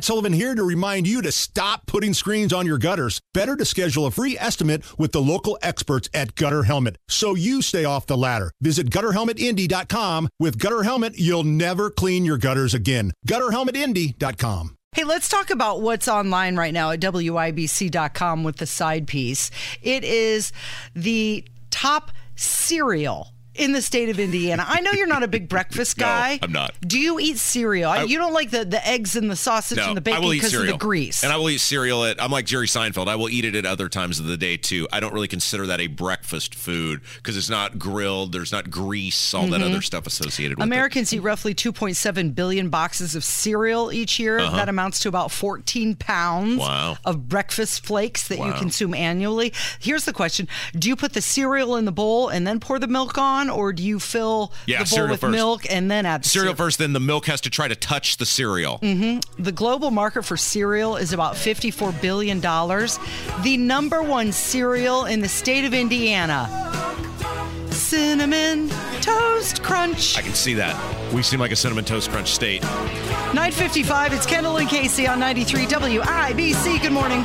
Matt Sullivan here to remind you to stop putting screens on your gutters. Better to schedule a free estimate with the local experts at Gutter Helmet so you stay off the ladder. Visit gutterhelmetindy.com. With Gutter Helmet, you'll never clean your gutters again. Gutterhelmetindy.com. Hey, let's talk about what's online right now at WIBC.com with the side piece. It is the top cereal in the state of Indiana. I know you're not a big breakfast No, guy. I'm not. Do you eat cereal? you don't like the, the eggs and the sausage No, and the bacon because of the grease. And I will eat cereal at, I'm like Jerry Seinfeld. I will eat it at other times of the day too. I don't really consider that a breakfast food because it's not grilled. There's not grease, all that other stuff associated with it. Americans eat roughly 2.7 billion boxes of cereal each year. That amounts to about 14 pounds Uh-huh. Wow. of breakfast flakes that you consume annually. Here's the question Do you put the cereal in the bowl and then pour the milk on, or do you fill Yeah, the bowl with first. milk and then add the Cereal first, then the milk has to try to touch the cereal. Mm-hmm. The global market for cereal is about $54 billion. The number one cereal in the state of Indiana Cinnamon Toast Crunch. I can see that. We seem like a cinnamon toast crunch state. 955, it's Kendall and Casey on 93 WIBC. Good morning.